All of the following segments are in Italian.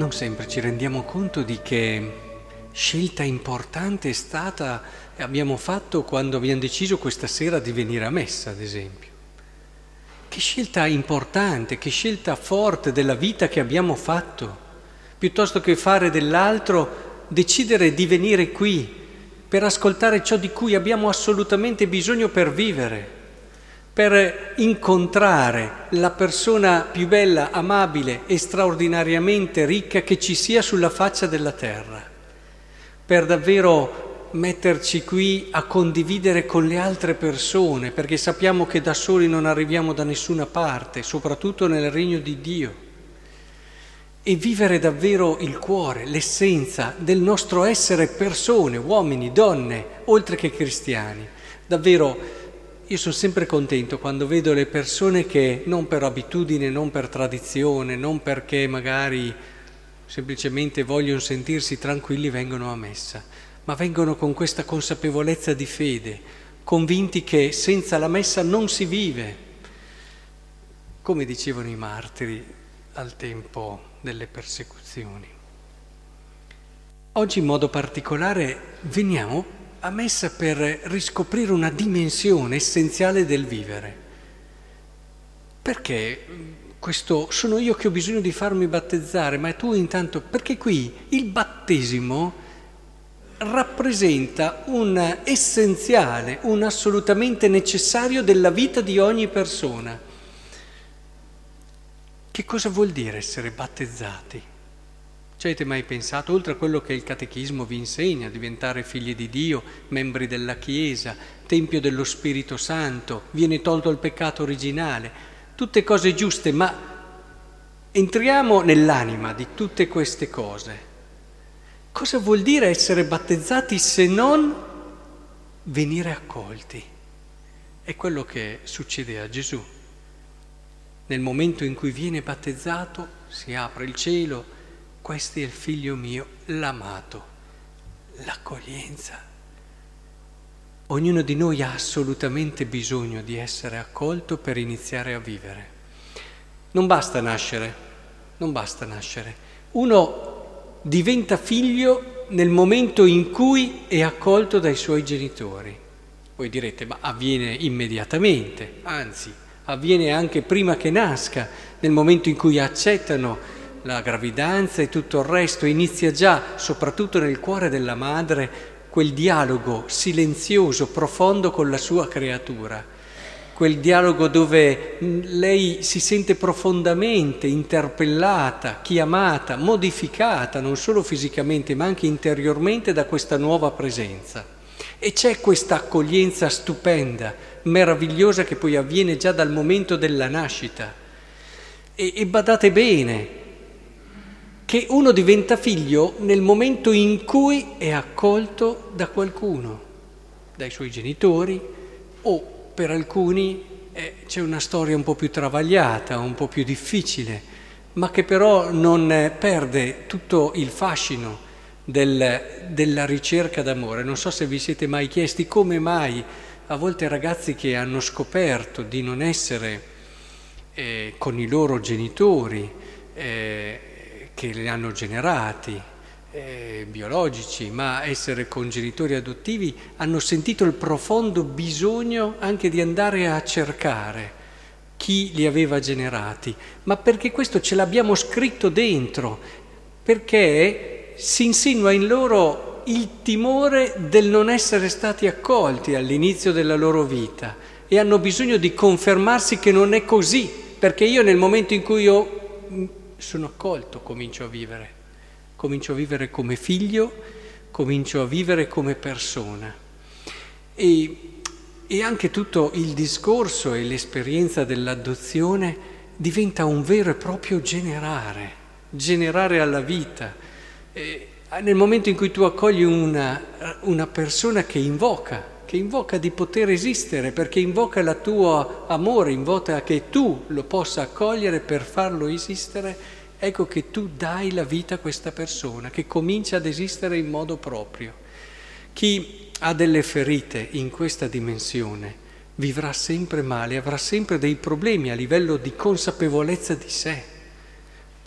non sempre ci rendiamo conto di che scelta importante è stata e abbiamo fatto quando abbiamo deciso questa sera di venire a messa, ad esempio. Che scelta importante, che scelta forte della vita che abbiamo fatto. Piuttosto che fare dell'altro, decidere di venire qui per ascoltare ciò di cui abbiamo assolutamente bisogno per vivere per incontrare la persona più bella, amabile e straordinariamente ricca che ci sia sulla faccia della terra, per davvero metterci qui a condividere con le altre persone, perché sappiamo che da soli non arriviamo da nessuna parte, soprattutto nel regno di Dio, e vivere davvero il cuore, l'essenza del nostro essere persone, uomini, donne, oltre che cristiani, davvero io sono sempre contento quando vedo le persone che non per abitudine, non per tradizione, non perché magari semplicemente vogliono sentirsi tranquilli vengono a messa, ma vengono con questa consapevolezza di fede, convinti che senza la messa non si vive, come dicevano i martiri al tempo delle persecuzioni. Oggi in modo particolare veniamo a messa per riscoprire una dimensione essenziale del vivere. Perché questo sono io che ho bisogno di farmi battezzare, ma tu intanto, perché qui il battesimo rappresenta un essenziale, un assolutamente necessario della vita di ogni persona. Che cosa vuol dire essere battezzati? Ci avete mai pensato, oltre a quello che il catechismo vi insegna, diventare figli di Dio, membri della Chiesa, Tempio dello Spirito Santo, viene tolto il peccato originale, tutte cose giuste, ma entriamo nell'anima di tutte queste cose. Cosa vuol dire essere battezzati se non venire accolti? È quello che succede a Gesù. Nel momento in cui viene battezzato si apre il cielo, questo è il figlio mio, l'amato, l'accoglienza. Ognuno di noi ha assolutamente bisogno di essere accolto per iniziare a vivere. Non basta nascere, non basta nascere. Uno diventa figlio nel momento in cui è accolto dai suoi genitori. Voi direte, ma avviene immediatamente, anzi, avviene anche prima che nasca, nel momento in cui accettano la gravidanza e tutto il resto, inizia già, soprattutto nel cuore della madre, quel dialogo silenzioso, profondo con la sua creatura, quel dialogo dove lei si sente profondamente interpellata, chiamata, modificata, non solo fisicamente ma anche interiormente da questa nuova presenza. E c'è questa accoglienza stupenda, meravigliosa che poi avviene già dal momento della nascita. E, e badate bene, che uno diventa figlio nel momento in cui è accolto da qualcuno, dai suoi genitori o per alcuni eh, c'è una storia un po' più travagliata, un po' più difficile, ma che però non eh, perde tutto il fascino del, della ricerca d'amore. Non so se vi siete mai chiesti come mai a volte ragazzi che hanno scoperto di non essere eh, con i loro genitori, eh, che li hanno generati, eh, biologici, ma essere con genitori adottivi, hanno sentito il profondo bisogno anche di andare a cercare chi li aveva generati, ma perché questo ce l'abbiamo scritto dentro, perché si insinua in loro il timore del non essere stati accolti all'inizio della loro vita e hanno bisogno di confermarsi che non è così, perché io nel momento in cui ho sono accolto, comincio a vivere. Comincio a vivere come figlio, comincio a vivere come persona. E, e anche tutto il discorso e l'esperienza dell'adozione diventa un vero e proprio generare, generare alla vita. E nel momento in cui tu accogli una, una persona che invoca, che invoca di poter esistere, perché invoca il tuo amore, invoca che tu lo possa accogliere per farlo esistere, ecco che tu dai la vita a questa persona, che comincia ad esistere in modo proprio. Chi ha delle ferite in questa dimensione vivrà sempre male, avrà sempre dei problemi a livello di consapevolezza di sé.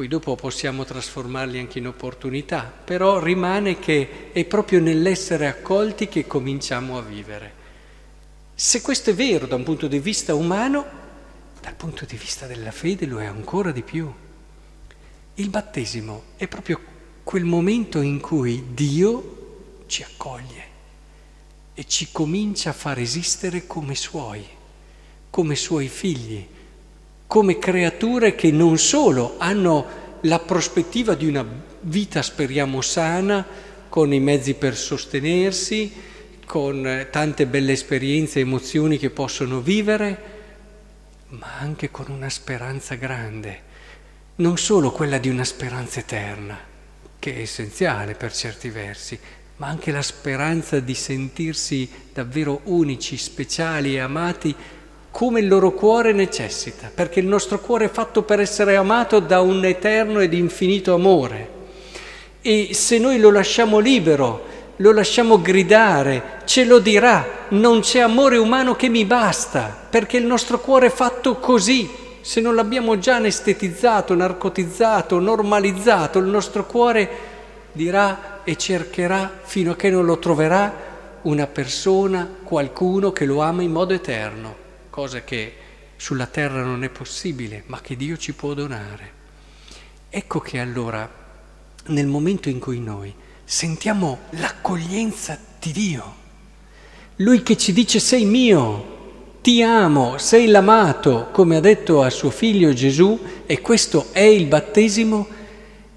Poi dopo possiamo trasformarli anche in opportunità, però rimane che è proprio nell'essere accolti che cominciamo a vivere. Se questo è vero da un punto di vista umano, dal punto di vista della fede lo è ancora di più. Il battesimo è proprio quel momento in cui Dio ci accoglie e ci comincia a far esistere come suoi, come suoi figli come creature che non solo hanno la prospettiva di una vita, speriamo, sana, con i mezzi per sostenersi, con tante belle esperienze e emozioni che possono vivere, ma anche con una speranza grande, non solo quella di una speranza eterna, che è essenziale per certi versi, ma anche la speranza di sentirsi davvero unici, speciali e amati come il loro cuore necessita, perché il nostro cuore è fatto per essere amato da un eterno ed infinito amore. E se noi lo lasciamo libero, lo lasciamo gridare, ce lo dirà, non c'è amore umano che mi basta, perché il nostro cuore è fatto così. Se non l'abbiamo già anestetizzato, narcotizzato, normalizzato, il nostro cuore dirà e cercherà fino a che non lo troverà una persona, qualcuno che lo ama in modo eterno cosa che sulla terra non è possibile, ma che Dio ci può donare. Ecco che allora, nel momento in cui noi sentiamo l'accoglienza di Dio, Lui che ci dice sei mio, ti amo, sei l'amato, come ha detto a suo figlio Gesù, e questo è il battesimo,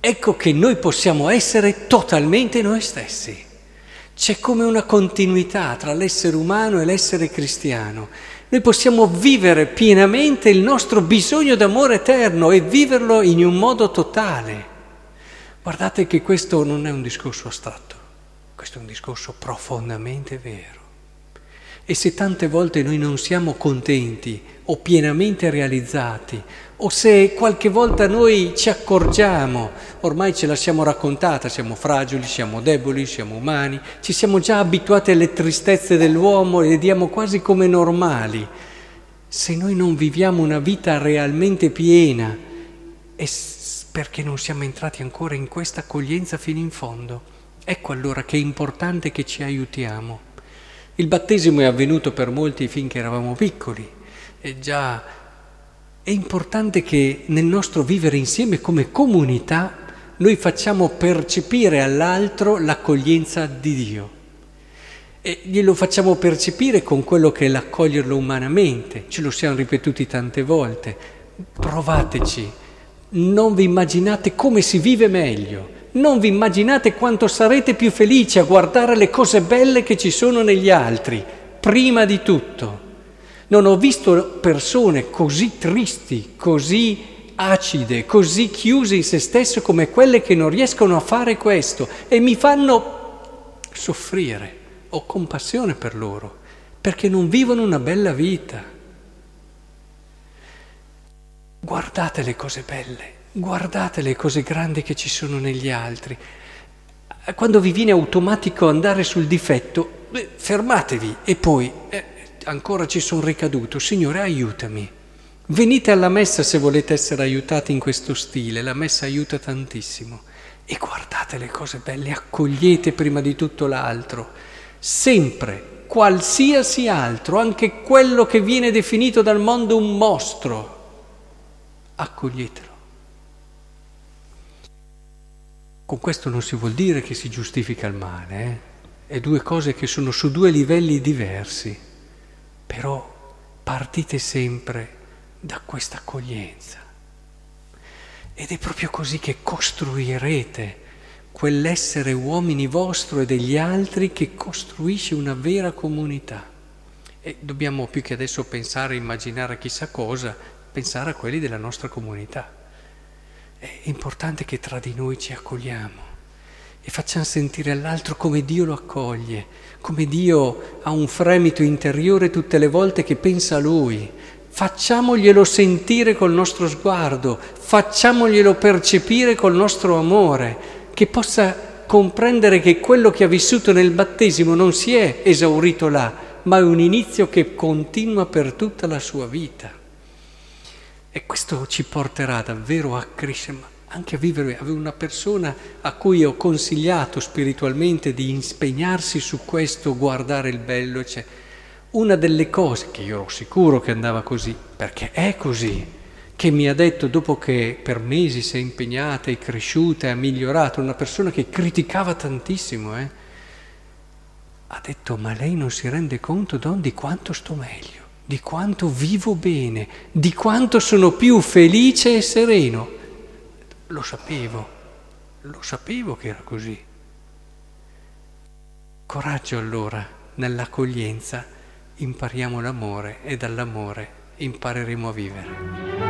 ecco che noi possiamo essere totalmente noi stessi. C'è come una continuità tra l'essere umano e l'essere cristiano noi possiamo vivere pienamente il nostro bisogno d'amore eterno e viverlo in un modo totale. Guardate che questo non è un discorso astratto, questo è un discorso profondamente vero. E se tante volte noi non siamo contenti o pienamente realizzati, o se qualche volta noi ci accorgiamo, ormai ce la siamo raccontata, siamo fragili, siamo deboli, siamo umani, ci siamo già abituati alle tristezze dell'uomo e le diamo quasi come normali. Se noi non viviamo una vita realmente piena, è perché non siamo entrati ancora in questa accoglienza fino in fondo. Ecco allora che è importante che ci aiutiamo. Il battesimo è avvenuto per molti finché eravamo piccoli e già è importante che nel nostro vivere insieme come comunità noi facciamo percepire all'altro l'accoglienza di Dio. E glielo facciamo percepire con quello che è l'accoglierlo umanamente, ce lo siamo ripetuti tante volte. Provateci, non vi immaginate come si vive meglio, non vi immaginate quanto sarete più felici a guardare le cose belle che ci sono negli altri, prima di tutto. Non ho visto persone così tristi, così acide, così chiuse in se stesso come quelle che non riescono a fare questo e mi fanno soffrire. Ho compassione per loro, perché non vivono una bella vita. Guardate le cose belle, guardate le cose grandi che ci sono negli altri. Quando vi viene automatico andare sul difetto, beh, fermatevi e poi eh, ancora ci sono ricaduto, Signore aiutami. Venite alla messa se volete essere aiutati in questo stile, la messa aiuta tantissimo. E guardate le cose belle, accogliete prima di tutto l'altro, sempre, qualsiasi altro, anche quello che viene definito dal mondo un mostro, accoglietelo. Con questo non si vuol dire che si giustifica il male, eh? è due cose che sono su due livelli diversi, però partite sempre da questa accoglienza. Ed è proprio così che costruirete quell'essere uomini vostro e degli altri che costruisce una vera comunità. E dobbiamo più che adesso pensare, immaginare chissà cosa, pensare a quelli della nostra comunità. È importante che tra di noi ci accogliamo e facciamo sentire all'altro come Dio lo accoglie, come Dio ha un fremito interiore tutte le volte che pensa a Lui. Facciamoglielo sentire col nostro sguardo, facciamoglielo percepire col nostro amore, che possa comprendere che quello che ha vissuto nel battesimo non si è esaurito là, ma è un inizio che continua per tutta la sua vita. E questo ci porterà davvero a crescere, anche a vivere. Avevo una persona a cui ho consigliato spiritualmente di impegnarsi su questo, guardare il bello. Cioè, una delle cose che io ero sicuro che andava così, perché è così, che mi ha detto dopo che per mesi si è impegnata, è cresciuta, è migliorata, una persona che criticava tantissimo, eh, ha detto ma lei non si rende conto Don di quanto sto meglio, di quanto vivo bene, di quanto sono più felice e sereno. Lo sapevo, lo sapevo che era così. Coraggio allora, nell'accoglienza impariamo l'amore e dall'amore impareremo a vivere.